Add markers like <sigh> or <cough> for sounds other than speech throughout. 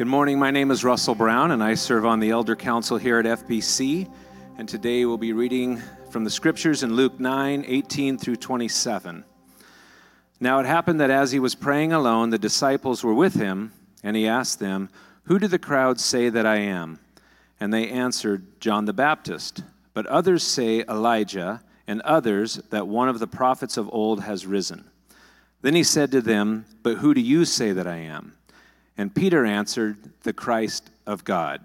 Good morning. My name is Russell Brown, and I serve on the Elder Council here at FBC. And today we'll be reading from the scriptures in Luke 9 18 through 27. Now it happened that as he was praying alone, the disciples were with him, and he asked them, Who do the crowds say that I am? And they answered, John the Baptist. But others say Elijah, and others that one of the prophets of old has risen. Then he said to them, But who do you say that I am? And Peter answered, The Christ of God.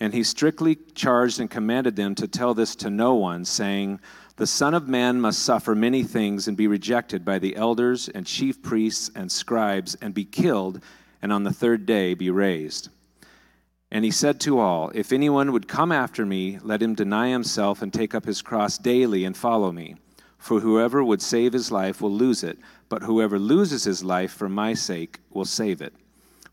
And he strictly charged and commanded them to tell this to no one, saying, The Son of Man must suffer many things and be rejected by the elders and chief priests and scribes, and be killed, and on the third day be raised. And he said to all, If anyone would come after me, let him deny himself and take up his cross daily and follow me. For whoever would save his life will lose it, but whoever loses his life for my sake will save it.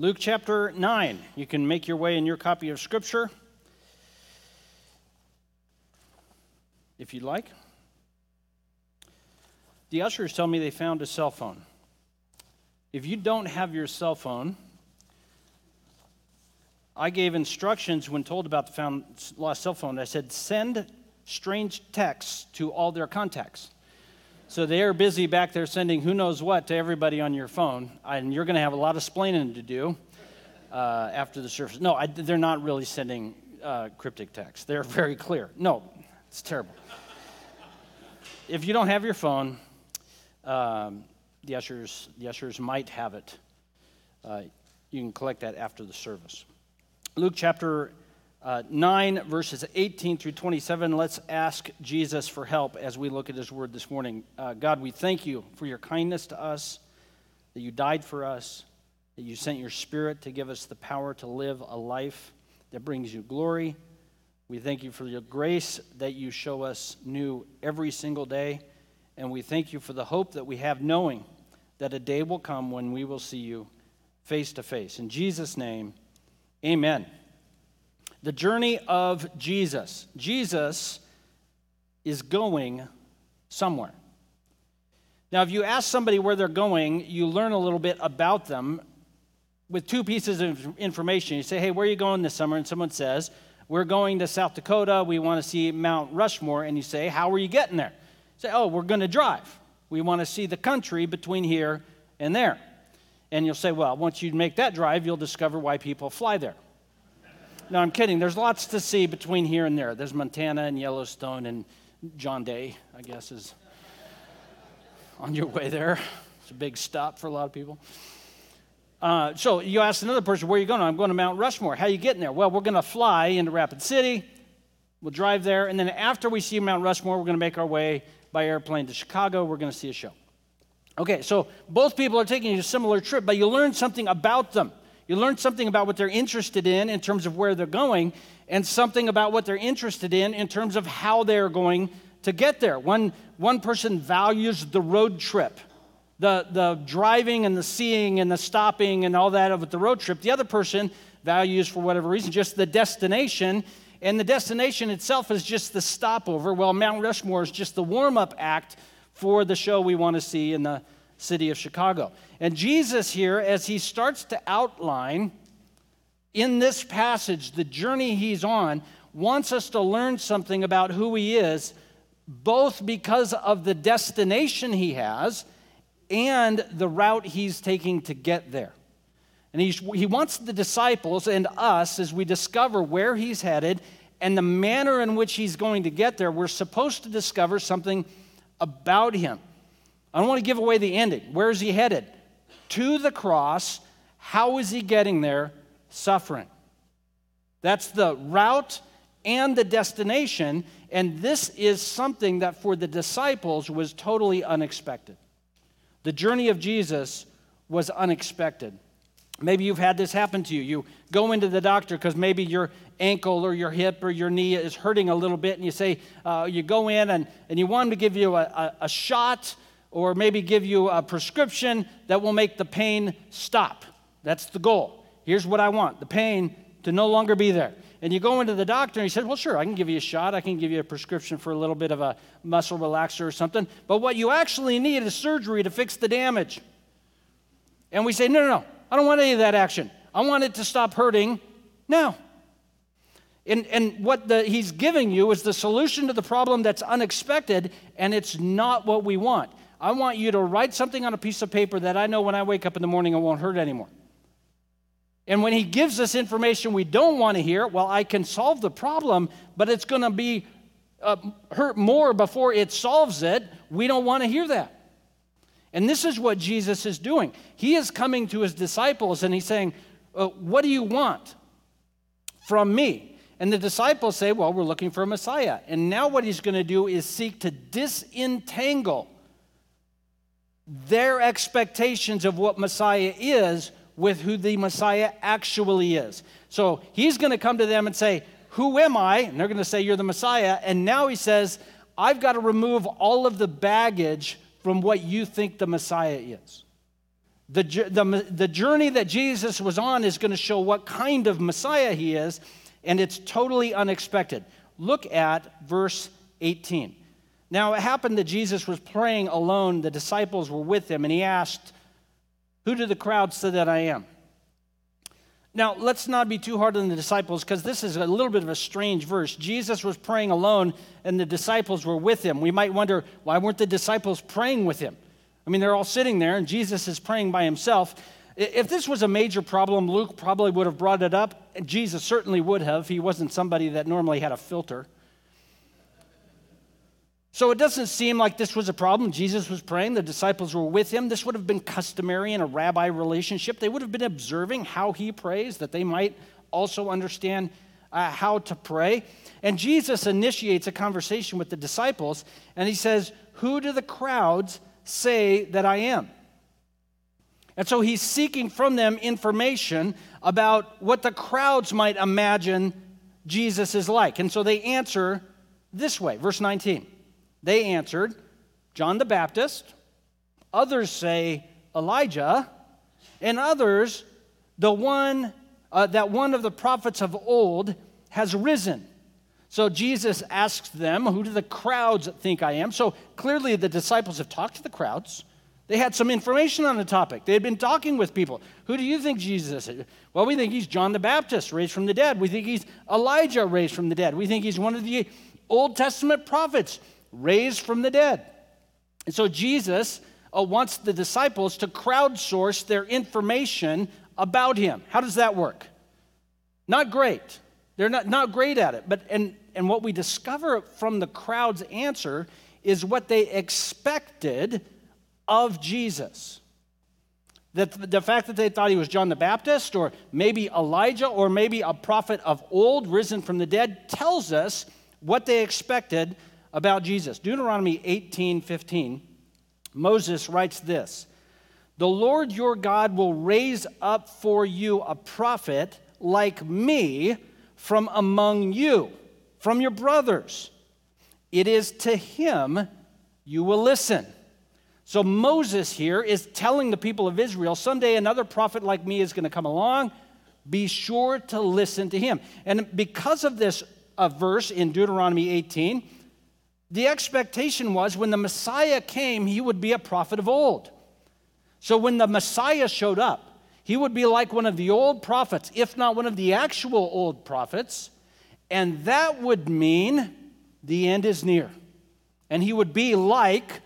Luke chapter 9. You can make your way in your copy of Scripture if you'd like. The ushers tell me they found a cell phone. If you don't have your cell phone, I gave instructions when told about the found lost cell phone. I said, send strange texts to all their contacts. So they are busy back there sending who knows what to everybody on your phone, and you're going to have a lot of splaining to do uh, after the surface. No, I, they're not really sending uh, cryptic texts. They're very clear. No, it's terrible. if you don't have your phone, um, the ushers the ushers might have it. Uh, you can collect that after the service. Luke chapter uh, 9, verses 18 through 27. Let's ask Jesus for help as we look at his word this morning. Uh, God, we thank you for your kindness to us, that you died for us, that you sent your spirit to give us the power to live a life that brings you glory. We thank you for your grace that you show us new every single day. And we thank you for the hope that we have, knowing that a day will come when we will see you face to face. In Jesus' name, amen the journey of Jesus. Jesus is going somewhere. Now, if you ask somebody where they're going, you learn a little bit about them with two pieces of information. You say, Hey, where are you going this summer? And someone says, We're going to South Dakota. We want to see Mount Rushmore. And you say, How are you getting there? You say, Oh, we're going to drive. We want to see the country between here and there. And you'll say, Well, once you make that drive, you'll discover why people fly there. No, I'm kidding. There's lots to see between here and there. There's Montana and Yellowstone and John Day, I guess, is on your way there. It's a big stop for a lot of people. Uh, so you ask another person, where are you going? I'm going to Mount Rushmore. How are you getting there? Well, we're going to fly into Rapid City. We'll drive there. And then after we see Mount Rushmore, we're going to make our way by airplane to Chicago. We're going to see a show. Okay, so both people are taking a similar trip, but you learn something about them. You learn something about what they're interested in in terms of where they're going, and something about what they're interested in in terms of how they're going to get there. One, one person values the road trip, the, the driving and the seeing and the stopping and all that of the road trip. The other person values, for whatever reason, just the destination. And the destination itself is just the stopover. Well, Mount Rushmore is just the warm up act for the show we want to see in the city of Chicago. And Jesus, here, as he starts to outline in this passage the journey he's on, wants us to learn something about who he is, both because of the destination he has and the route he's taking to get there. And he's, he wants the disciples and us, as we discover where he's headed and the manner in which he's going to get there, we're supposed to discover something about him. I don't want to give away the ending. Where is he headed? To the cross. How is he getting there? Suffering. That's the route and the destination. And this is something that for the disciples was totally unexpected. The journey of Jesus was unexpected. Maybe you've had this happen to you. You go into the doctor because maybe your ankle or your hip or your knee is hurting a little bit, and you say, uh, you go in and, and you want them to give you a, a, a shot or maybe give you a prescription that will make the pain stop. That's the goal. Here's what I want the pain to no longer be there. And you go into the doctor and he said, Well, sure, I can give you a shot. I can give you a prescription for a little bit of a muscle relaxer or something. But what you actually need is surgery to fix the damage. And we say, No, no, no. I don't want any of that action. I want it to stop hurting now. And, and what the, he's giving you is the solution to the problem that's unexpected, and it's not what we want. I want you to write something on a piece of paper that I know when I wake up in the morning it won't hurt anymore. And when he gives us information we don't want to hear, well, I can solve the problem, but it's going to be uh, hurt more before it solves it. We don't want to hear that. And this is what Jesus is doing. He is coming to his disciples and he's saying, uh, What do you want from me? And the disciples say, Well, we're looking for a Messiah. And now what he's going to do is seek to disentangle their expectations of what Messiah is with who the Messiah actually is. So he's going to come to them and say, Who am I? And they're going to say, You're the Messiah. And now he says, I've got to remove all of the baggage from what you think the Messiah is. The, the, the journey that Jesus was on is going to show what kind of Messiah he is, and it's totally unexpected. Look at verse 18. Now, it happened that Jesus was praying alone. The disciples were with him, and he asked, Who do the crowd say that I am? Now, let's not be too hard on the disciples because this is a little bit of a strange verse. Jesus was praying alone, and the disciples were with him. We might wonder, why weren't the disciples praying with him? I mean, they're all sitting there, and Jesus is praying by himself. If this was a major problem, Luke probably would have brought it up. Jesus certainly would have. He wasn't somebody that normally had a filter. So it doesn't seem like this was a problem. Jesus was praying, the disciples were with him. This would have been customary in a rabbi relationship. They would have been observing how he prays, that they might also understand uh, how to pray. And Jesus initiates a conversation with the disciples, and he says, Who do the crowds say that I am? And so he's seeking from them information about what the crowds might imagine Jesus is like. And so they answer this way, verse 19. They answered, John the Baptist. Others say Elijah, and others, the one uh, that one of the prophets of old has risen. So Jesus asks them, Who do the crowds think I am? So clearly the disciples have talked to the crowds. They had some information on the topic. They had been talking with people. Who do you think Jesus is? Well, we think he's John the Baptist raised from the dead. We think he's Elijah raised from the dead. We think he's one of the Old Testament prophets raised from the dead. And so Jesus uh, wants the disciples to crowdsource their information about him. How does that work? Not great. They're not, not great at it. But and, and what we discover from the crowd's answer is what they expected of Jesus. That the fact that they thought he was John the Baptist or maybe Elijah or maybe a prophet of old risen from the dead tells us what they expected about Jesus. Deuteronomy 18 15, Moses writes this The Lord your God will raise up for you a prophet like me from among you, from your brothers. It is to him you will listen. So Moses here is telling the people of Israel someday another prophet like me is going to come along. Be sure to listen to him. And because of this uh, verse in Deuteronomy 18, the expectation was when the Messiah came, he would be a prophet of old. So when the Messiah showed up, he would be like one of the old prophets, if not one of the actual old prophets, and that would mean the end is near. And he would be like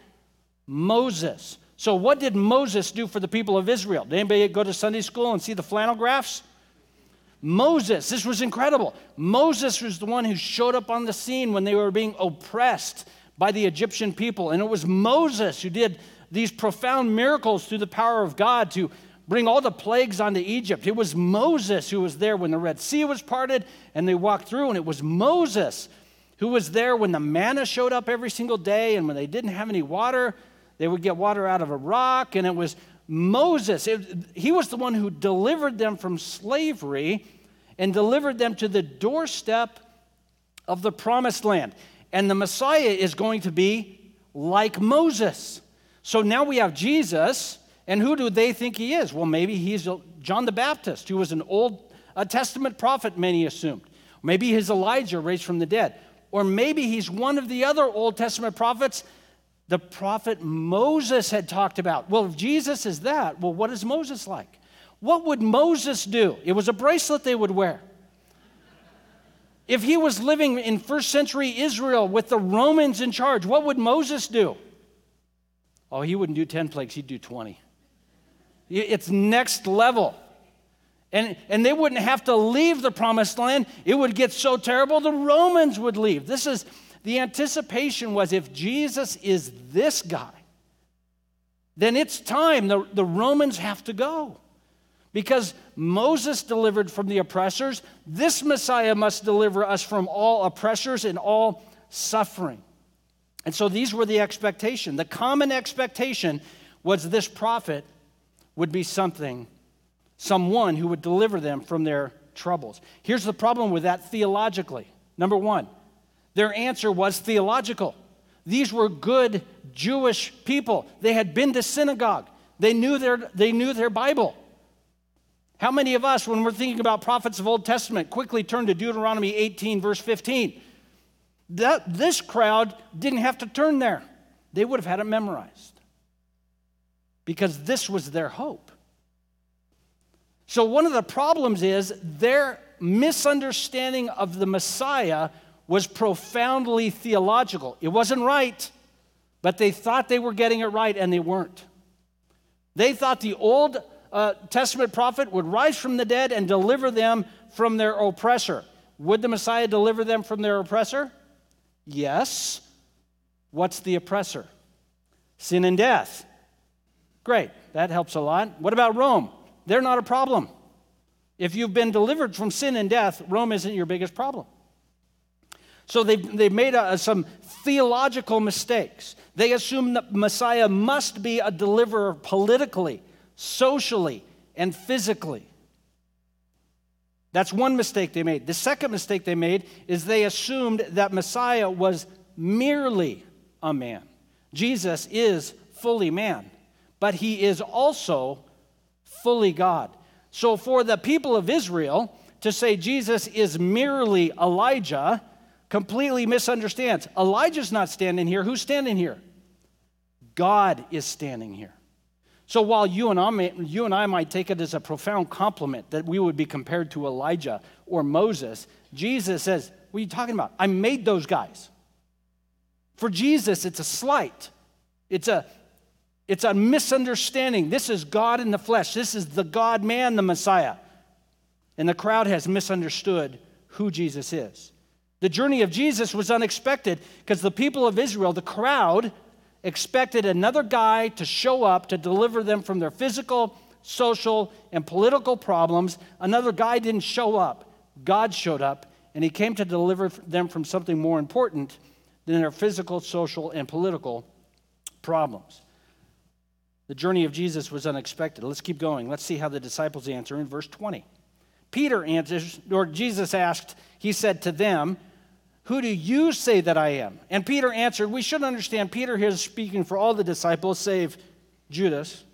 Moses. So, what did Moses do for the people of Israel? Did anybody go to Sunday school and see the flannel graphs? Moses, this was incredible. Moses was the one who showed up on the scene when they were being oppressed by the Egyptian people. And it was Moses who did these profound miracles through the power of God to bring all the plagues onto Egypt. It was Moses who was there when the Red Sea was parted and they walked through. And it was Moses who was there when the manna showed up every single day. And when they didn't have any water, they would get water out of a rock. And it was Moses, it, he was the one who delivered them from slavery and delivered them to the doorstep of the promised land. And the Messiah is going to be like Moses. So now we have Jesus, and who do they think he is? Well, maybe he's John the Baptist, who was an Old Testament prophet, many assumed. Maybe he's Elijah raised from the dead. Or maybe he's one of the other Old Testament prophets the prophet Moses had talked about. Well, if Jesus is that, well, what is Moses like? What would Moses do? It was a bracelet they would wear. If he was living in first century Israel with the Romans in charge, what would Moses do? Oh, he wouldn't do 10 plagues, he'd do 20. It's next level. And, and they wouldn't have to leave the promised land. It would get so terrible, the Romans would leave. This is the anticipation was if Jesus is this guy, then it's time. The, the Romans have to go. Because Moses delivered from the oppressors, this Messiah must deliver us from all oppressors and all suffering. And so these were the expectation. The common expectation was this prophet would be something, someone who would deliver them from their troubles. Here's the problem with that theologically. Number one, their answer was theological. These were good Jewish people. They had been to synagogue. They knew their, they knew their Bible. How many of us, when we're thinking about prophets of Old Testament, quickly turn to Deuteronomy 18, verse 15? That, this crowd didn't have to turn there, they would have had it memorized because this was their hope. So, one of the problems is their misunderstanding of the Messiah was profoundly theological. It wasn't right, but they thought they were getting it right and they weren't. They thought the Old uh, Testament prophet would rise from the dead and deliver them from their oppressor. Would the Messiah deliver them from their oppressor? Yes. What's the oppressor? Sin and death. Great, that helps a lot. What about Rome? They're not a problem. If you've been delivered from sin and death, Rome isn't your biggest problem. So they've, they've made a, some theological mistakes. They assume that Messiah must be a deliverer politically socially, and physically. That's one mistake they made. The second mistake they made is they assumed that Messiah was merely a man. Jesus is fully man, but he is also fully God. So for the people of Israel to say Jesus is merely Elijah completely misunderstands. Elijah's not standing here. Who's standing here? God is standing here. So while you and, I may, you and I might take it as a profound compliment that we would be compared to Elijah or Moses, Jesus says, What are you talking about? I made those guys. For Jesus, it's a slight, it's a, it's a misunderstanding. This is God in the flesh, this is the God man, the Messiah. And the crowd has misunderstood who Jesus is. The journey of Jesus was unexpected because the people of Israel, the crowd, expected another guy to show up to deliver them from their physical, social, and political problems. Another guy didn't show up. God showed up, and he came to deliver them from something more important than their physical, social, and political problems. The journey of Jesus was unexpected. Let's keep going. Let's see how the disciples answer in verse 20. Peter answers, or Jesus asked, he said to them, who do you say that I am? And Peter answered, We should understand Peter here is speaking for all the disciples, save Judas.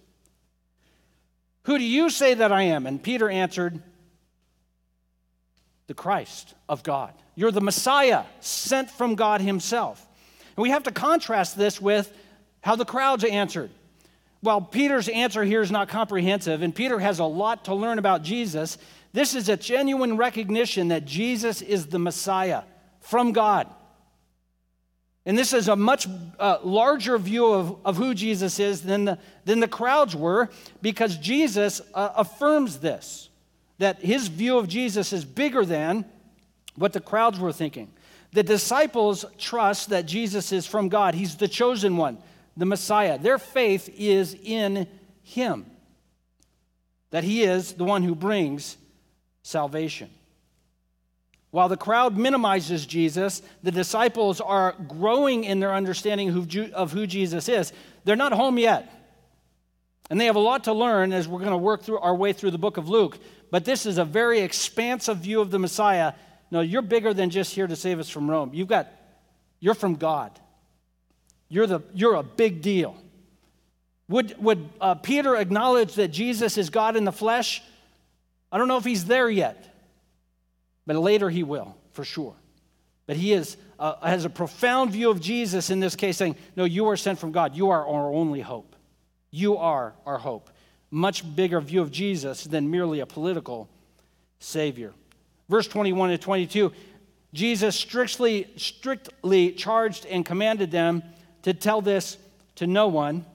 Who do you say that I am? And Peter answered, The Christ of God. You're the Messiah sent from God Himself. And we have to contrast this with how the crowds answered. While Peter's answer here is not comprehensive, and Peter has a lot to learn about Jesus, this is a genuine recognition that Jesus is the Messiah from God. And this is a much uh, larger view of, of who Jesus is than the, than the crowds were because Jesus uh, affirms this that his view of Jesus is bigger than what the crowds were thinking. The disciples trust that Jesus is from God, he's the chosen one, the Messiah. Their faith is in him, that he is the one who brings salvation. While the crowd minimizes Jesus, the disciples are growing in their understanding of who Jesus is. They're not home yet. And they have a lot to learn as we're going to work through our way through the book of Luke. But this is a very expansive view of the Messiah. No, you're bigger than just here to save us from Rome. You've got, you're from God. You're, the, you're a big deal. Would, would uh, Peter acknowledge that Jesus is God in the flesh? I don't know if he's there yet, but later he will, for sure. But he is, uh, has a profound view of Jesus in this case, saying, No, you are sent from God. You are our only hope. You are our hope. Much bigger view of Jesus than merely a political Savior. Verse 21 to 22 Jesus strictly, strictly charged and commanded them to tell this to no one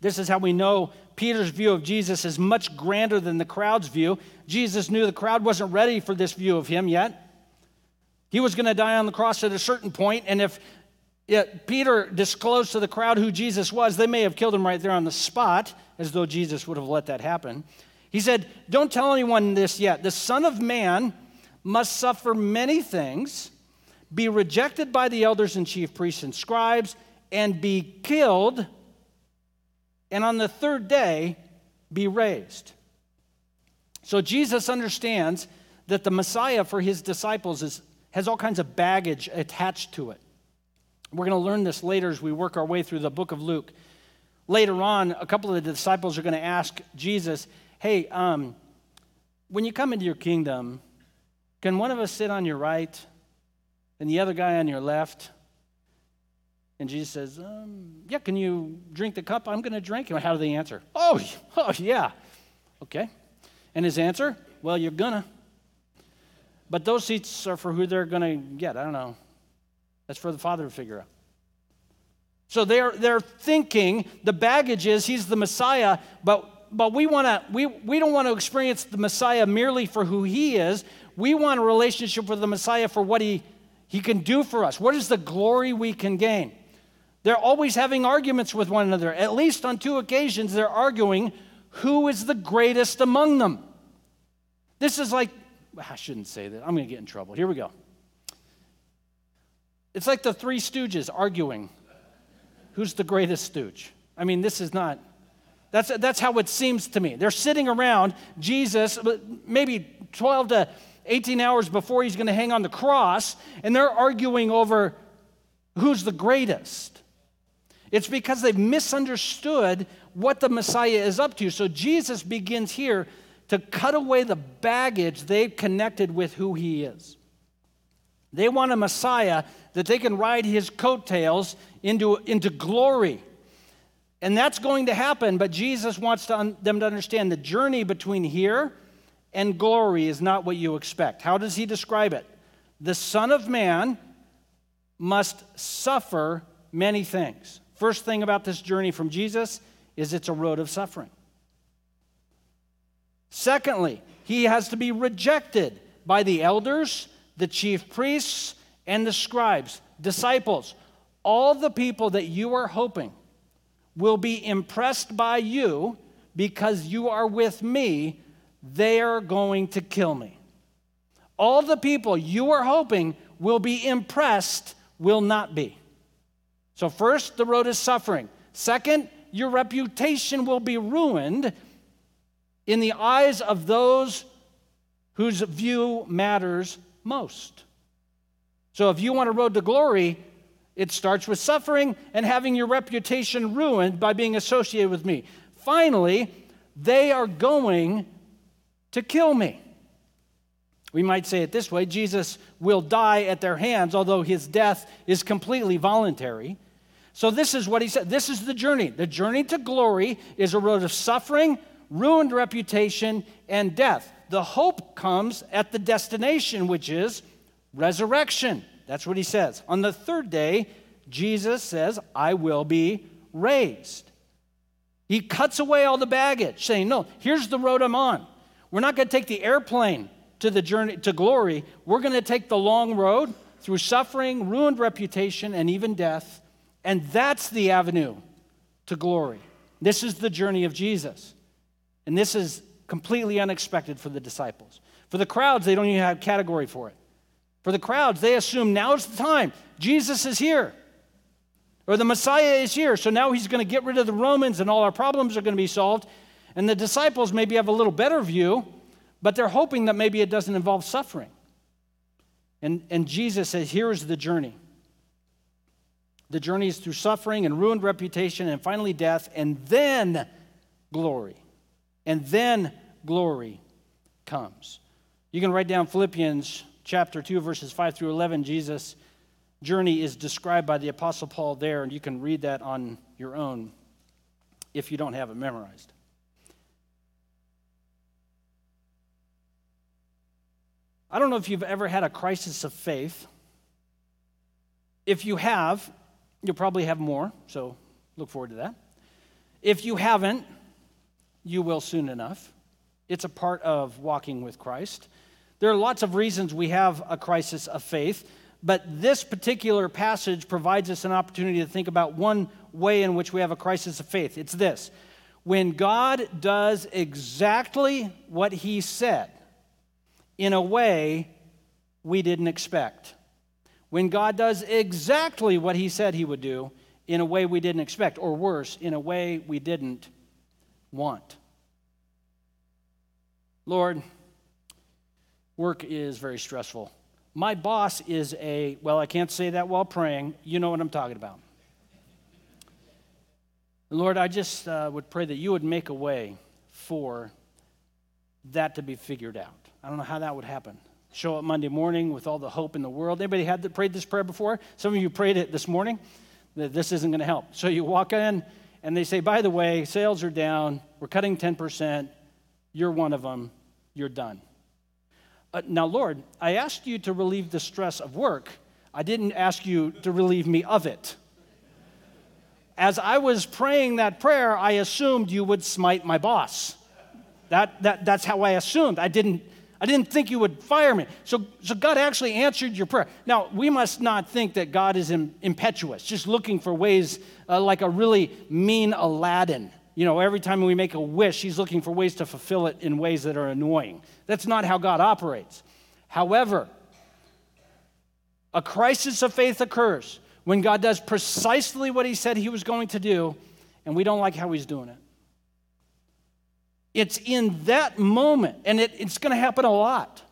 this is how we know Peter's view of Jesus is much grander than the crowd's view. Jesus knew the crowd wasn't ready for this view of him yet. He was going to die on the cross at a certain point, and if Peter disclosed to the crowd who Jesus was, they may have killed him right there on the spot, as though Jesus would have let that happen. He said, Don't tell anyone this yet. The Son of Man must suffer many things, be rejected by the elders and chief priests and scribes, and be killed and on the third day be raised. So Jesus understands that the Messiah for his disciples is, has all kinds of baggage attached to it. We're going to learn this later as we work our way through the book of Luke. Later on, a couple of the disciples are going to ask Jesus, Hey, um, when you come into your kingdom, can one of us sit on your right and the other guy on your left? And Jesus says, um, Yeah, can you drink the cup I'm going to drink? And how do they answer? Oh, <laughs> oh, yeah. Okay. And his answer? Well, you're going to. But those seats are for who they're going to get. I don't know. That's for the Father to figure out. So they're, they're thinking the baggage is he's the Messiah, but, but we, wanna, we, we don't want to experience the Messiah merely for who he is. We want a relationship with the Messiah for what he, he can do for us. What is the glory we can gain? They're always having arguments with one another. At least on two occasions, they're arguing who is the greatest among them. This is like, I shouldn't say that. I'm going to get in trouble. Here we go. It's like the three stooges arguing who's the greatest stooge. I mean, this is not, that's, that's how it seems to me. They're sitting around Jesus, uh, maybe 12 to 18 hours before he's going to hang on the cross, and they're arguing over who's the greatest. It's because they've misunderstood what the Messiah is up to. So Jesus begins here to cut away the baggage they've connected with who he is. They want a Messiah that they can ride his coattails into, into glory. And that's going to happen, but Jesus wants to un- them to understand the journey between here and glory is not what you expect. How does he describe it? The Son of Man must suffer many things. First thing about this journey from Jesus is it's a road of suffering. Secondly, he has to be rejected by the elders, the chief priests, and the scribes, disciples. All the people that you are hoping will be impressed by you because you are with me, they are going to kill me. All the people you are hoping will be impressed will not be. So, first, the road is suffering. Second, your reputation will be ruined in the eyes of those whose view matters most. So, if you want a road to glory, it starts with suffering and having your reputation ruined by being associated with me. Finally, they are going to kill me. We might say it this way Jesus will die at their hands, although his death is completely voluntary. So, this is what he said. This is the journey. The journey to glory is a road of suffering, ruined reputation, and death. The hope comes at the destination, which is resurrection. That's what he says. On the third day, Jesus says, I will be raised. He cuts away all the baggage, saying, No, here's the road I'm on. We're not going to take the airplane to the journey to glory. We're going to take the long road through suffering, ruined reputation, and even death and that's the avenue to glory. This is the journey of Jesus. And this is completely unexpected for the disciples. For the crowds, they don't even have category for it. For the crowds, they assume now's the time. Jesus is here. Or the Messiah is here, so now he's going to get rid of the Romans and all our problems are going to be solved. And the disciples maybe have a little better view, but they're hoping that maybe it doesn't involve suffering. And, and Jesus says, here's the journey. The journey is through suffering and ruined reputation and finally death, and then glory. And then glory comes. You can write down Philippians chapter 2, verses 5 through 11. Jesus' journey is described by the Apostle Paul there, and you can read that on your own if you don't have it memorized. I don't know if you've ever had a crisis of faith. If you have, you'll probably have more, so look forward to that. If you haven't, you will soon enough. It's a part of walking with Christ. There are lots of reasons we have a crisis of faith, but this particular passage provides us an opportunity to think about one way in which we have a crisis of faith. It's this when God does exactly what he said, in a way we didn't expect. When God does exactly what He said He would do in a way we didn't expect, or worse, in a way we didn't want. Lord, work is very stressful. My boss is a, well, I can't say that while praying. You know what I'm talking about. Lord, I just uh, would pray that you would make a way for that to be figured out. I don't know how that would happen. Show up Monday morning with all the hope in the world. Anybody had the, prayed this prayer before? Some of you prayed it this morning. That this isn't going to help. So you walk in and they say, by the way, sales are down. We're cutting 10%. You're one of them. You're done. Uh, now, Lord, I asked you to relieve the stress of work. I didn't ask you to relieve me of it. As I was praying that prayer, I assumed you would smite my boss. That, that, that's how I assumed. I didn't I didn't think you would fire me. So, so God actually answered your prayer. Now, we must not think that God is impetuous, just looking for ways uh, like a really mean Aladdin. You know, every time we make a wish, he's looking for ways to fulfill it in ways that are annoying. That's not how God operates. However, a crisis of faith occurs when God does precisely what he said he was going to do, and we don't like how he's doing it. It's in that moment, and it, it's going to happen a lot.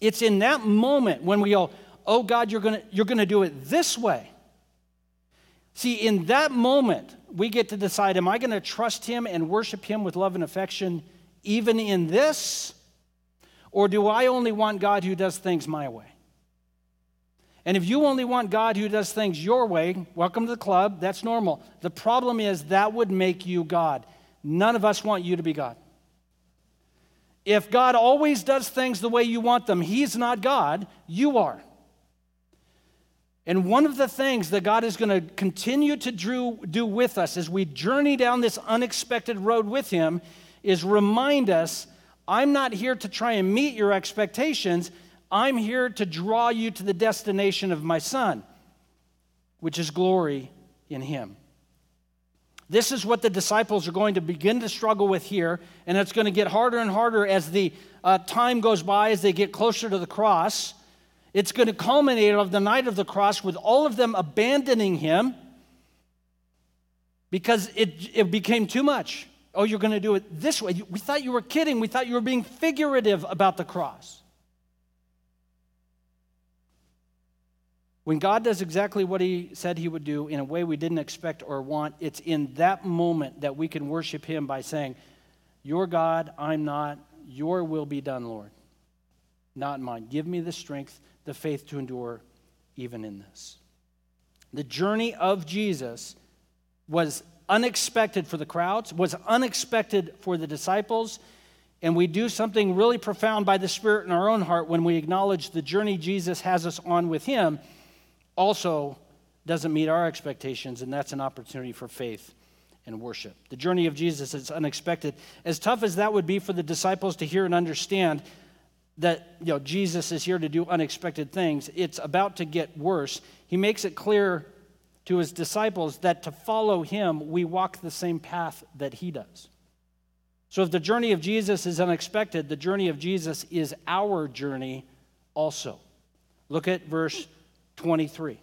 It's in that moment when we go, oh God, you're going you're to do it this way. See, in that moment, we get to decide am I going to trust Him and worship Him with love and affection even in this? Or do I only want God who does things my way? And if you only want God who does things your way, welcome to the club. That's normal. The problem is that would make you God. None of us want you to be God. If God always does things the way you want them, He's not God, you are. And one of the things that God is going to continue to do with us as we journey down this unexpected road with Him is remind us I'm not here to try and meet your expectations. I'm here to draw you to the destination of my Son, which is glory in Him. This is what the disciples are going to begin to struggle with here, and it's going to get harder and harder as the uh, time goes by, as they get closer to the cross. It's going to culminate of the night of the cross with all of them abandoning him because it, it became too much. Oh, you're going to do it this way. We thought you were kidding. We thought you were being figurative about the cross. When God does exactly what He said He would do in a way we didn't expect or want, it's in that moment that we can worship Him by saying, Your God, I'm not. Your will be done, Lord, not mine. Give me the strength, the faith to endure even in this. The journey of Jesus was unexpected for the crowds, was unexpected for the disciples. And we do something really profound by the Spirit in our own heart when we acknowledge the journey Jesus has us on with Him also doesn't meet our expectations, and that's an opportunity for faith and worship. The journey of Jesus is unexpected. As tough as that would be for the disciples to hear and understand that you know, Jesus is here to do unexpected things, it's about to get worse. He makes it clear to his disciples that to follow him, we walk the same path that he does. So if the journey of Jesus is unexpected, the journey of Jesus is our journey also. Look at verse 23.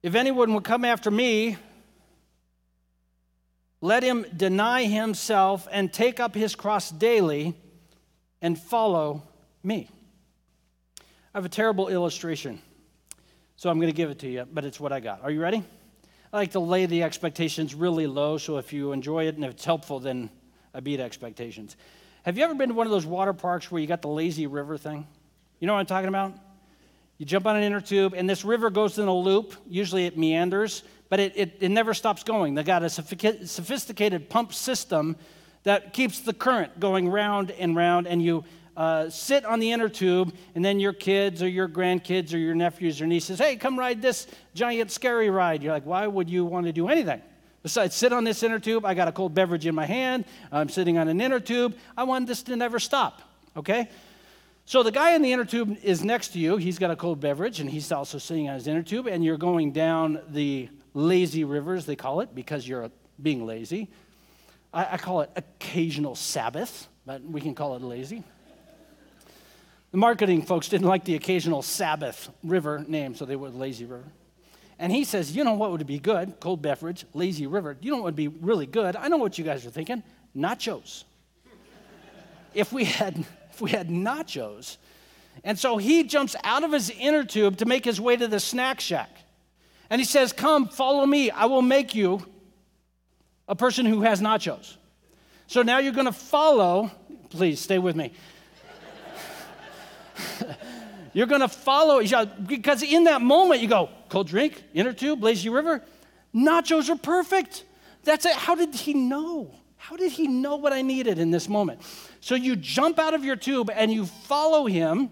If anyone would come after me, let him deny himself and take up his cross daily and follow me. I have a terrible illustration, so I'm going to give it to you, but it's what I got. Are you ready? I like to lay the expectations really low, so if you enjoy it and if it's helpful, then I beat expectations. Have you ever been to one of those water parks where you got the lazy river thing? You know what I'm talking about? You jump on an inner tube, and this river goes in a loop. Usually it meanders, but it, it, it never stops going. They got a sophisticated pump system that keeps the current going round and round, and you uh, sit on the inner tube, and then your kids or your grandkids or your nephews or nieces, hey, come ride this giant scary ride. You're like, why would you want to do anything? Besides, sit on this inner tube. I got a cold beverage in my hand. I'm sitting on an inner tube. I want this to never stop, okay? So the guy in the inner tube is next to you. He's got a cold beverage, and he's also sitting on his inner tube, and you're going down the lazy rivers, they call it, because you're being lazy. I, I call it occasional Sabbath, but we can call it lazy. The marketing folks didn't like the occasional Sabbath river name, so they went Lazy River. And he says, You know what would be good? Cold beverage, lazy river. You know what would be really good? I know what you guys are thinking nachos. if we had we had nachos. And so he jumps out of his inner tube to make his way to the snack shack. And he says, Come, follow me. I will make you a person who has nachos. So now you're going to follow, please stay with me. <laughs> you're going to follow, because in that moment you go, cold drink, inner tube, lazy river. Nachos are perfect. That's it. How did he know? How did he know what I needed in this moment? So you jump out of your tube and you follow him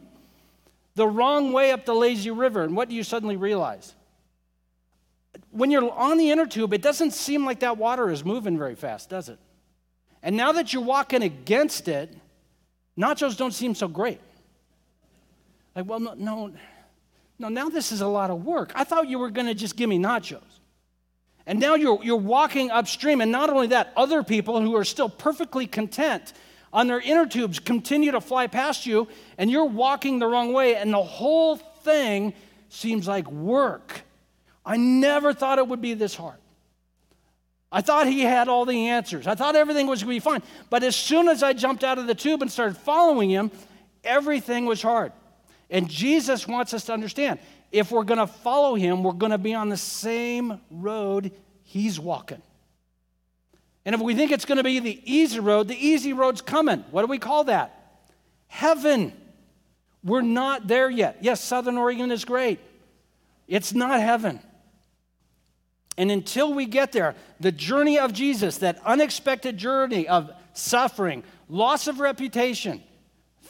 the wrong way up the lazy river. And what do you suddenly realize? When you're on the inner tube, it doesn't seem like that water is moving very fast, does it? And now that you're walking against it, nachos don't seem so great. Like, well, no, no, no now this is a lot of work. I thought you were going to just give me nachos. And now you're, you're walking upstream. And not only that, other people who are still perfectly content on their inner tubes continue to fly past you, and you're walking the wrong way, and the whole thing seems like work. I never thought it would be this hard. I thought he had all the answers. I thought everything was going to be fine. But as soon as I jumped out of the tube and started following him, everything was hard. And Jesus wants us to understand if we're going to follow him, we're going to be on the same road he's walking. And if we think it's going to be the easy road, the easy road's coming. What do we call that? Heaven. We're not there yet. Yes, Southern Oregon is great. It's not heaven. And until we get there, the journey of Jesus, that unexpected journey of suffering, loss of reputation,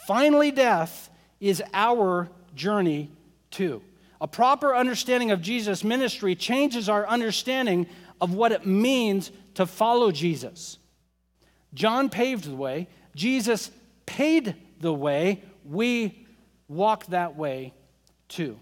finally death, is our journey too. A proper understanding of Jesus' ministry changes our understanding of what it means to follow Jesus. John paved the way, Jesus paid the way, we walk that way too.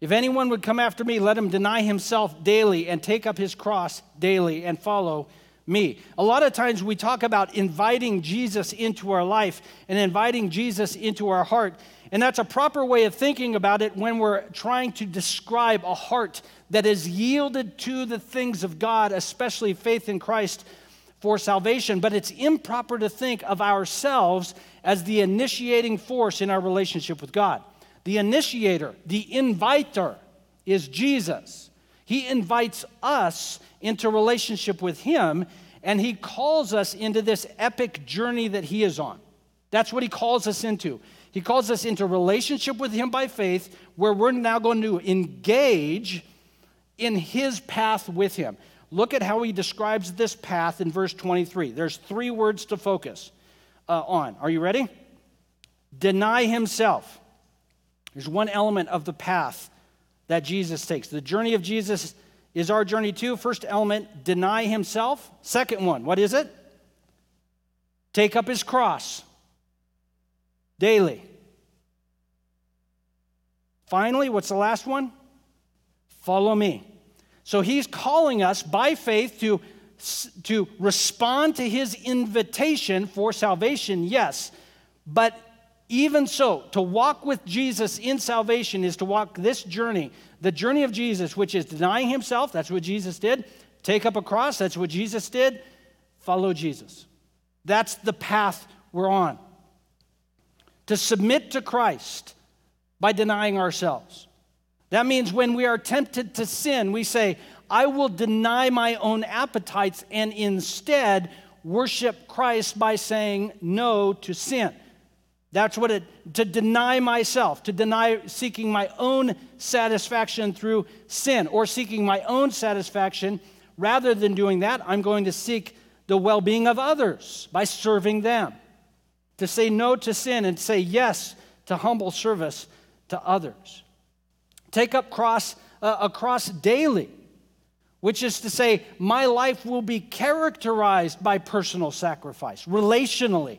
If anyone would come after me, let him deny himself daily and take up his cross daily and follow me. A lot of times we talk about inviting Jesus into our life and inviting Jesus into our heart. And that's a proper way of thinking about it when we're trying to describe a heart that is yielded to the things of God, especially faith in Christ for salvation. But it's improper to think of ourselves as the initiating force in our relationship with God. The initiator, the inviter, is Jesus. He invites us into relationship with Him, and He calls us into this epic journey that He is on. That's what He calls us into. He calls us into relationship with Him by faith, where we're now going to engage in His path with Him. Look at how He describes this path in verse 23. There's three words to focus uh, on. Are you ready? Deny Himself. There's one element of the path that Jesus takes. The journey of Jesus is our journey too. First element, deny Himself. Second one, what is it? Take up His cross daily. Finally, what's the last one? Follow me. So he's calling us by faith to, to respond to his invitation for salvation, yes, but Even so, to walk with Jesus in salvation is to walk this journey, the journey of Jesus, which is denying himself, that's what Jesus did, take up a cross, that's what Jesus did, follow Jesus. That's the path we're on. To submit to Christ by denying ourselves. That means when we are tempted to sin, we say, I will deny my own appetites and instead worship Christ by saying no to sin. That's what it, to deny myself, to deny seeking my own satisfaction through sin or seeking my own satisfaction. Rather than doing that, I'm going to seek the well being of others by serving them. To say no to sin and say yes to humble service to others. Take up cross, uh, a cross daily, which is to say, my life will be characterized by personal sacrifice, relationally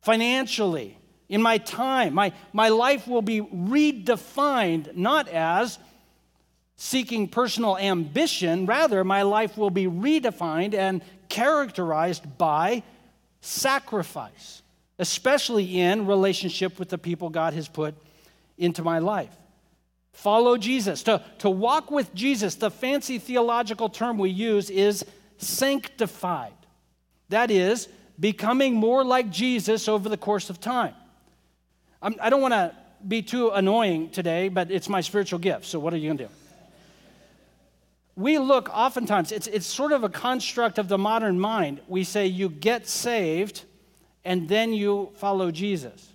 financially, in my time. My, my life will be redefined not as seeking personal ambition, rather, my life will be redefined and characterized by sacrifice, especially in relationship with the people God has put into my life. Follow Jesus. To, to walk with Jesus, the fancy theological term we use is sanctified. That is, becoming more like Jesus over the course of time. I'm, I do not want to be too annoying today, but it's my spiritual gift, so what are you going to do? We look oftentimes, it's, it's sort of a construct of the modern mind. We say you get saved and then you follow Jesus.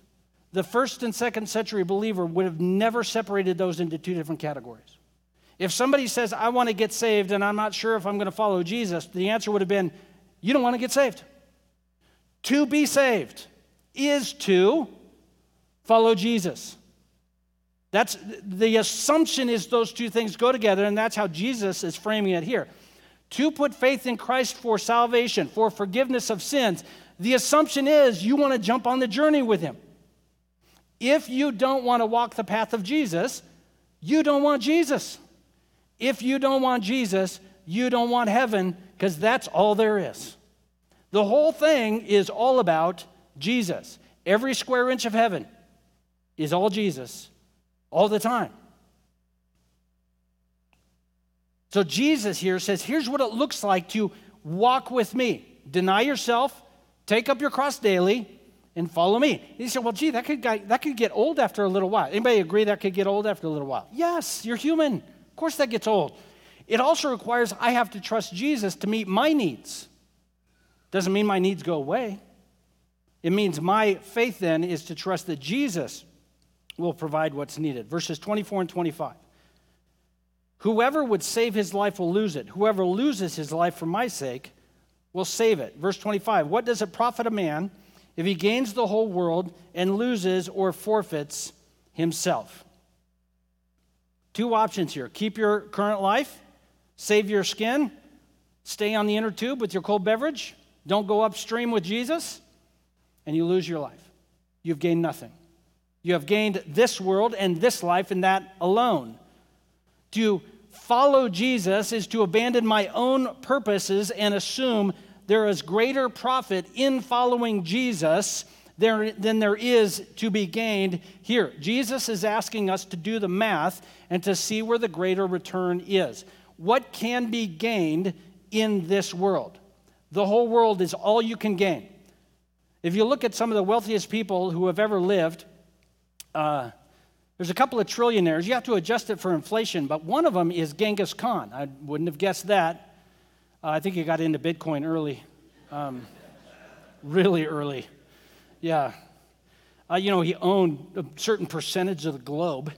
The first and second century believer would have never separated those into two different categories. If somebody says, I want to get saved and I'm not sure if I'm going to follow Jesus, the answer would have been, You don't want to get saved. To be saved is to follow Jesus. That's the assumption is those two things go together, and that's how Jesus is framing it here. To put faith in Christ for salvation, for forgiveness of sins, the assumption is you want to jump on the journey with Him. If you don't want to walk the path of Jesus, you don't want Jesus. If you don't want Jesus, you don't want heaven because that's all there is. The whole thing is all about Jesus. Every square inch of heaven is all Jesus all the time. So Jesus here says, here's what it looks like to walk with me. Deny yourself, take up your cross daily, and follow me. He said, well, gee, that could, that could get old after a little while. Anybody agree that could get old after a little while? Yes, you're human. Of course that gets old. It also requires I have to trust Jesus to meet my needs. Doesn't mean my needs go away. It means my faith then is to trust that Jesus will provide what's needed. Verses 24 and 25. Whoever would save his life will lose it. Whoever loses his life for my sake will save it. Verse 25. What does it profit a man if he gains the whole world and loses or forfeits himself? Two options here keep your current life, save your skin, stay on the inner tube with your cold beverage, don't go upstream with Jesus, and you lose your life. You've gained nothing. You have gained this world and this life, and that alone. To follow Jesus is to abandon my own purposes and assume there is greater profit in following Jesus there, than there is to be gained here. Jesus is asking us to do the math and to see where the greater return is. What can be gained in this world? The whole world is all you can gain. If you look at some of the wealthiest people who have ever lived, uh, there's a couple of trillionaires. You have to adjust it for inflation, but one of them is Genghis Khan. I wouldn't have guessed that. Uh, I think he got into Bitcoin early, um, really early. Yeah. Uh, you know, he owned a certain percentage of the globe.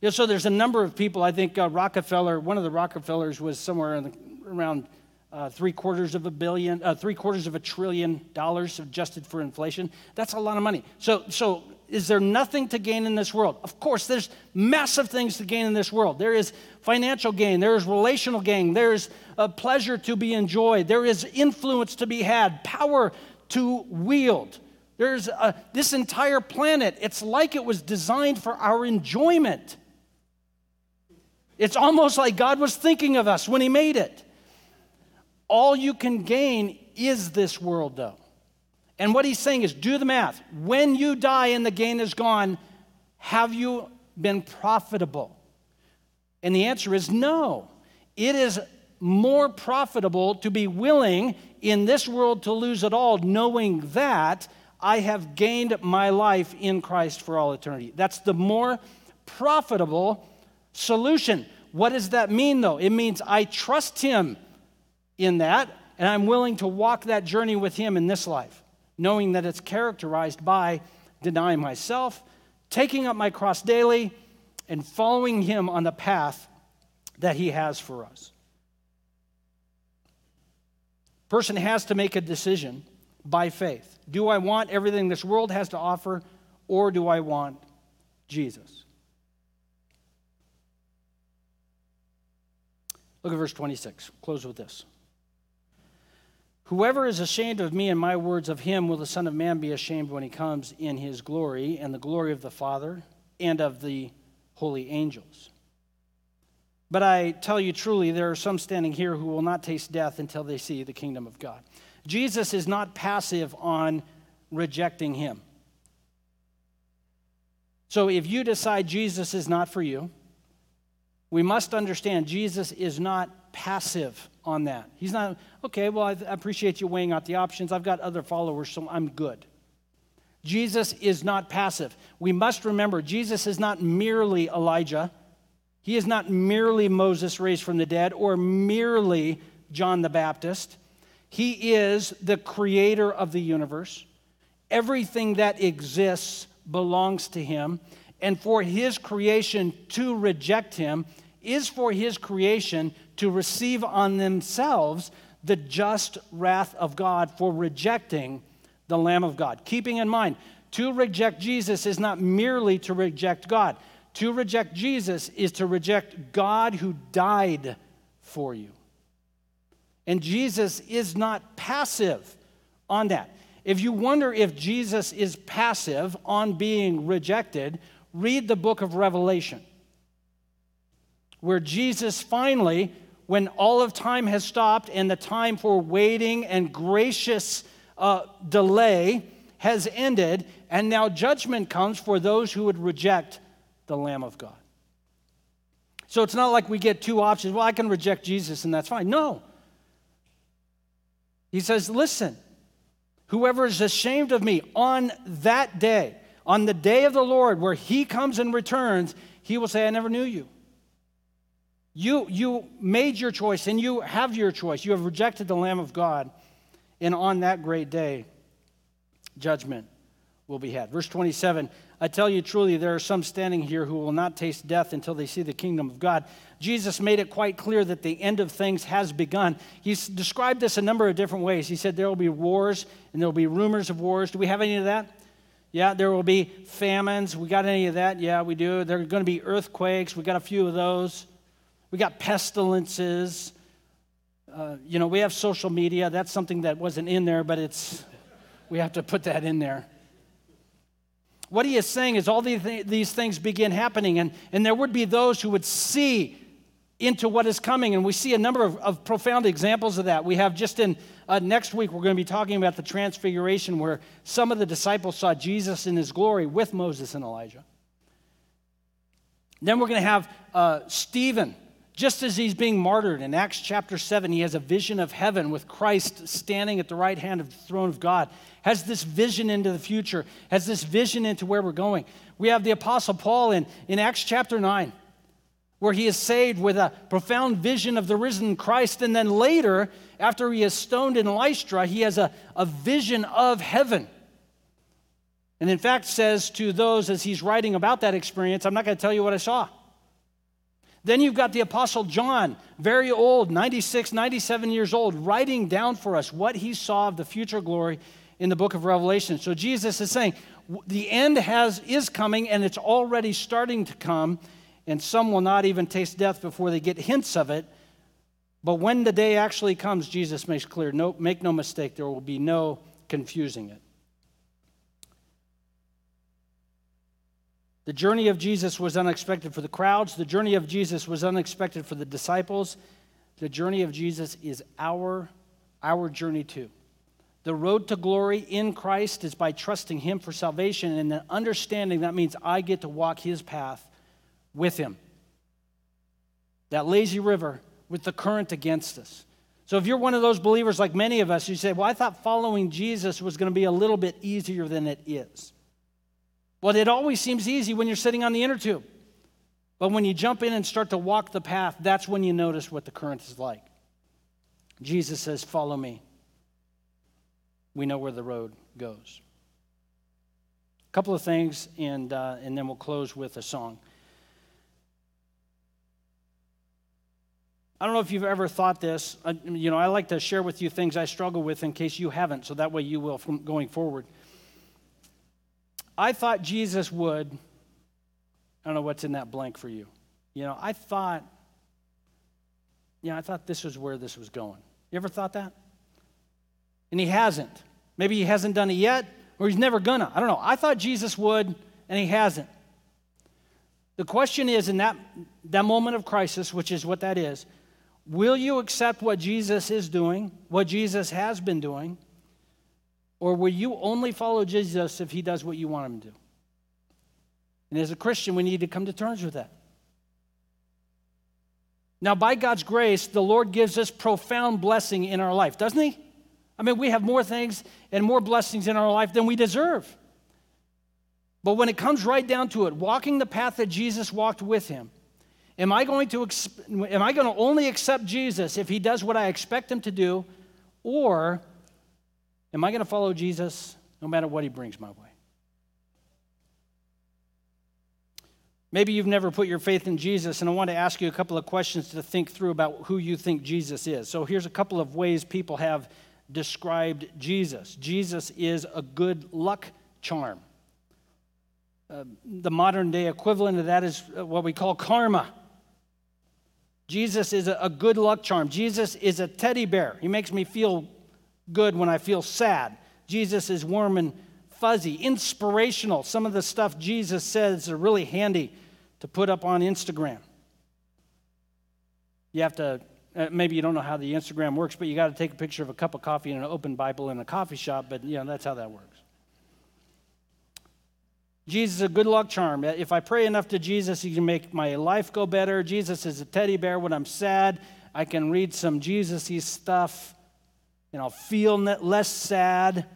Yeah, so there's a number of people. I think uh, Rockefeller, one of the Rockefellers was somewhere the, around uh, three quarters of a billion, uh, three quarters of a trillion dollars adjusted for inflation. That's a lot of money. So, so is there nothing to gain in this world? Of course, there's massive things to gain in this world. There is financial gain, there is relational gain, there is a pleasure to be enjoyed, there is influence to be had, power to wield. There's a, this entire planet, it's like it was designed for our enjoyment. It's almost like God was thinking of us when He made it. All you can gain is this world, though. And what he's saying is do the math. When you die and the gain is gone, have you been profitable? And the answer is no. It is more profitable to be willing in this world to lose it all, knowing that I have gained my life in Christ for all eternity. That's the more profitable solution. What does that mean, though? It means I trust Him in that, and I'm willing to walk that journey with Him in this life, knowing that it's characterized by denying myself, taking up my cross daily, and following Him on the path that He has for us. Person has to make a decision by faith. Do I want everything this world has to offer, or do I want Jesus? Look at verse 26. Close with this. Whoever is ashamed of me and my words of him will the Son of Man be ashamed when he comes in his glory and the glory of the Father and of the holy angels. But I tell you truly, there are some standing here who will not taste death until they see the kingdom of God. Jesus is not passive on rejecting him. So if you decide Jesus is not for you, we must understand Jesus is not passive on that. He's not, okay, well, I appreciate you weighing out the options. I've got other followers, so I'm good. Jesus is not passive. We must remember Jesus is not merely Elijah. He is not merely Moses raised from the dead or merely John the Baptist. He is the creator of the universe. Everything that exists belongs to him. And for his creation to reject him is for his creation to receive on themselves the just wrath of God for rejecting the Lamb of God. Keeping in mind, to reject Jesus is not merely to reject God. To reject Jesus is to reject God who died for you. And Jesus is not passive on that. If you wonder if Jesus is passive on being rejected, read the book of Revelation, where Jesus finally, when all of time has stopped and the time for waiting and gracious uh, delay has ended, and now judgment comes for those who would reject the Lamb of God. So it's not like we get two options. Well, I can reject Jesus and that's fine. No. He says, Listen, whoever is ashamed of me on that day, on the day of the Lord where he comes and returns, he will say, I never knew you. You, you made your choice and you have your choice. You have rejected the Lamb of God. And on that great day, judgment will be had. Verse 27 I tell you truly, there are some standing here who will not taste death until they see the kingdom of God. Jesus made it quite clear that the end of things has begun. He's described this a number of different ways. He said there will be wars and there will be rumors of wars. Do we have any of that? Yeah, there will be famines. We got any of that? Yeah, we do. There are going to be earthquakes. We got a few of those. We got pestilences. Uh, you know, we have social media. That's something that wasn't in there, but it's we have to put that in there. What he is saying is all these, things begin happening, and, and there would be those who would see into what is coming. And we see a number of, of profound examples of that. We have just in uh, next week, we're going to be talking about the transfiguration where some of the disciples saw Jesus in his glory with Moses and Elijah. Then we're going to have uh, Stephen just as he's being martyred in Acts chapter 7, he has a vision of heaven with Christ standing at the right hand of the throne of God, has this vision into the future, has this vision into where we're going. We have the Apostle Paul in, in Acts chapter 9, where he is saved with a profound vision of the risen Christ. And then later, after he is stoned in Lystra, he has a, a vision of heaven. And in fact, says to those as he's writing about that experience, I'm not going to tell you what I saw. Then you've got the Apostle John, very old, 96, 97 years old, writing down for us what he saw of the future glory in the book of Revelation. So Jesus is saying, the end has, is coming and it's already starting to come, and some will not even taste death before they get hints of it. But when the day actually comes, Jesus makes clear no, make no mistake, there will be no confusing it. The journey of Jesus was unexpected for the crowds. The journey of Jesus was unexpected for the disciples. The journey of Jesus is our, our journey too. The road to glory in Christ is by trusting Him for salvation and then understanding that means I get to walk His path with Him. That lazy river with the current against us. So if you're one of those believers like many of us, you say, Well, I thought following Jesus was going to be a little bit easier than it is. Well, it always seems easy when you're sitting on the inner tube. But when you jump in and start to walk the path, that's when you notice what the current is like. Jesus says, Follow me. We know where the road goes. A couple of things, and, uh, and then we'll close with a song. I don't know if you've ever thought this. I, you know, I like to share with you things I struggle with in case you haven't, so that way you will from going forward. I thought Jesus would, I don't know what's in that blank for you. You know, I thought, you know, I thought this was where this was going. You ever thought that? And he hasn't. Maybe he hasn't done it yet, or he's never gonna. I don't know. I thought Jesus would, and he hasn't. The question is in that, that moment of crisis, which is what that is, Will you accept what Jesus is doing, what Jesus has been doing? Or will you only follow Jesus if he does what you want him to do? And as a Christian, we need to come to terms with that. Now, by God's grace, the Lord gives us profound blessing in our life, doesn't He? I mean, we have more things and more blessings in our life than we deserve. But when it comes right down to it, walking the path that Jesus walked with Him, Am I going to am I going to only accept Jesus if he does what I expect him to do or am I going to follow Jesus no matter what he brings my way? Maybe you've never put your faith in Jesus, and I want to ask you a couple of questions to think through about who you think Jesus is. So, here's a couple of ways people have described Jesus Jesus is a good luck charm. Uh, the modern day equivalent of that is uh, what we call karma. Jesus is a good luck charm. Jesus is a teddy bear. He makes me feel good when I feel sad. Jesus is warm and fuzzy, inspirational. Some of the stuff Jesus says are really handy to put up on Instagram. You have to, uh, maybe you don't know how the Instagram works, but you got to take a picture of a cup of coffee and an open Bible in a coffee shop, but you know, that's how that works. Jesus is a good luck charm. If I pray enough to Jesus, he can make my life go better. Jesus is a teddy bear when I'm sad. I can read some Jesus stuff and I'll feel less sad.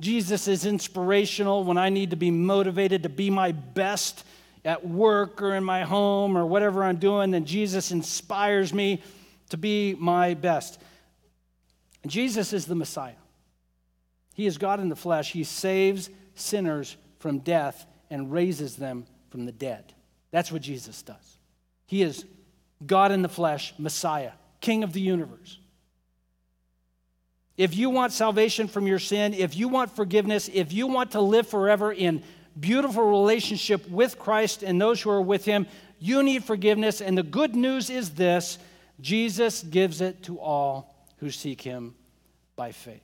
Jesus is inspirational when I need to be motivated to be my best at work or in my home or whatever I'm doing, then Jesus inspires me to be my best. Jesus is the Messiah. He is God in the flesh. He saves sinners from death and raises them from the dead. That's what Jesus does. He is God in the flesh, Messiah, King of the universe. If you want salvation from your sin, if you want forgiveness, if you want to live forever in beautiful relationship with Christ and those who are with him, you need forgiveness. And the good news is this Jesus gives it to all who seek him by faith.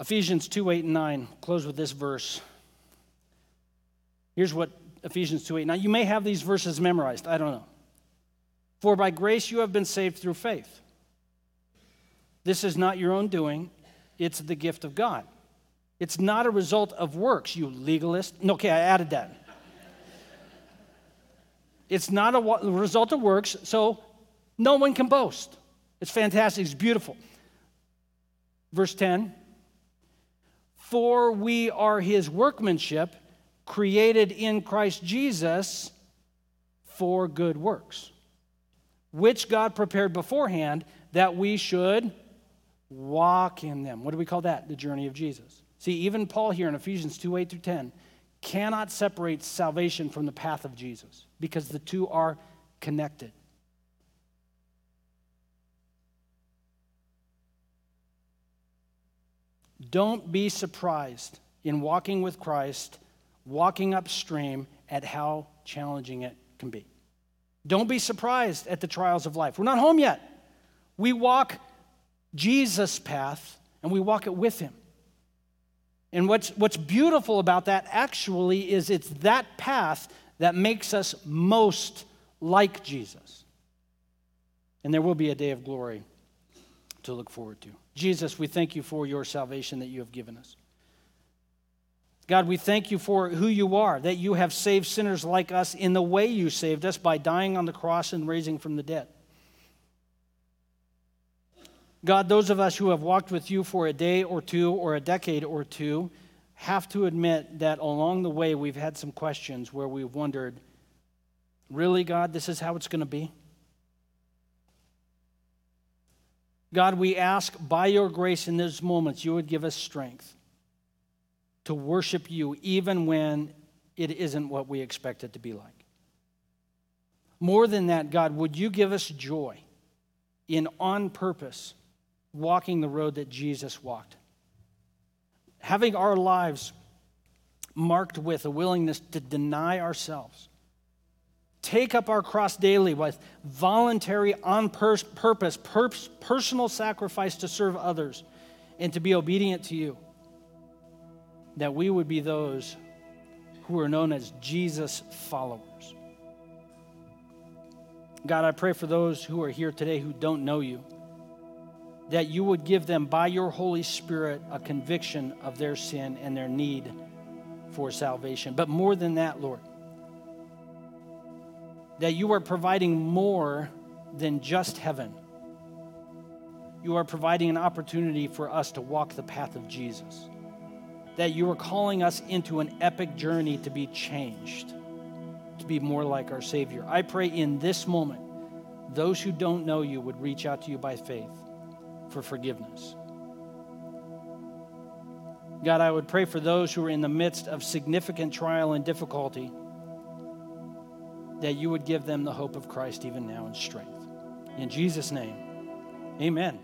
Ephesians 2 8 and 9, close with this verse. Here's what Ephesians 2 8. Now, you may have these verses memorized. I don't know. For by grace you have been saved through faith. This is not your own doing, it's the gift of God. It's not a result of works, you legalist. Okay, I added that. It's not a result of works, so no one can boast. It's fantastic, it's beautiful. Verse 10 for we are his workmanship, created in Christ Jesus for good works, which God prepared beforehand that we should walk in them. What do we call that? The journey of Jesus. See, even Paul here in Ephesians 2 8 through 10 cannot separate salvation from the path of Jesus because the two are connected. Don't be surprised in walking with Christ, walking upstream, at how challenging it can be. Don't be surprised at the trials of life. We're not home yet. We walk Jesus' path and we walk it with him. And what's, what's beautiful about that actually is it's that path that makes us most like Jesus. And there will be a day of glory to look forward to. Jesus, we thank you for your salvation that you have given us. God, we thank you for who you are, that you have saved sinners like us in the way you saved us by dying on the cross and raising from the dead. God, those of us who have walked with you for a day or two or a decade or two have to admit that along the way we've had some questions where we've wondered, really, God, this is how it's going to be? God, we ask by your grace in those moments you would give us strength to worship you even when it isn't what we expect it to be like. More than that, God, would you give us joy in on purpose walking the road that Jesus walked? Having our lives marked with a willingness to deny ourselves take up our cross daily with voluntary, on purpose, personal sacrifice to serve others and to be obedient to you, that we would be those who are known as Jesus followers. God, I pray for those who are here today who don't know you, that you would give them by your Holy Spirit a conviction of their sin and their need for salvation. But more than that, Lord, that you are providing more than just heaven. You are providing an opportunity for us to walk the path of Jesus. That you are calling us into an epic journey to be changed, to be more like our Savior. I pray in this moment, those who don't know you would reach out to you by faith for forgiveness. God, I would pray for those who are in the midst of significant trial and difficulty that you would give them the hope of Christ even now in strength. In Jesus' name, amen.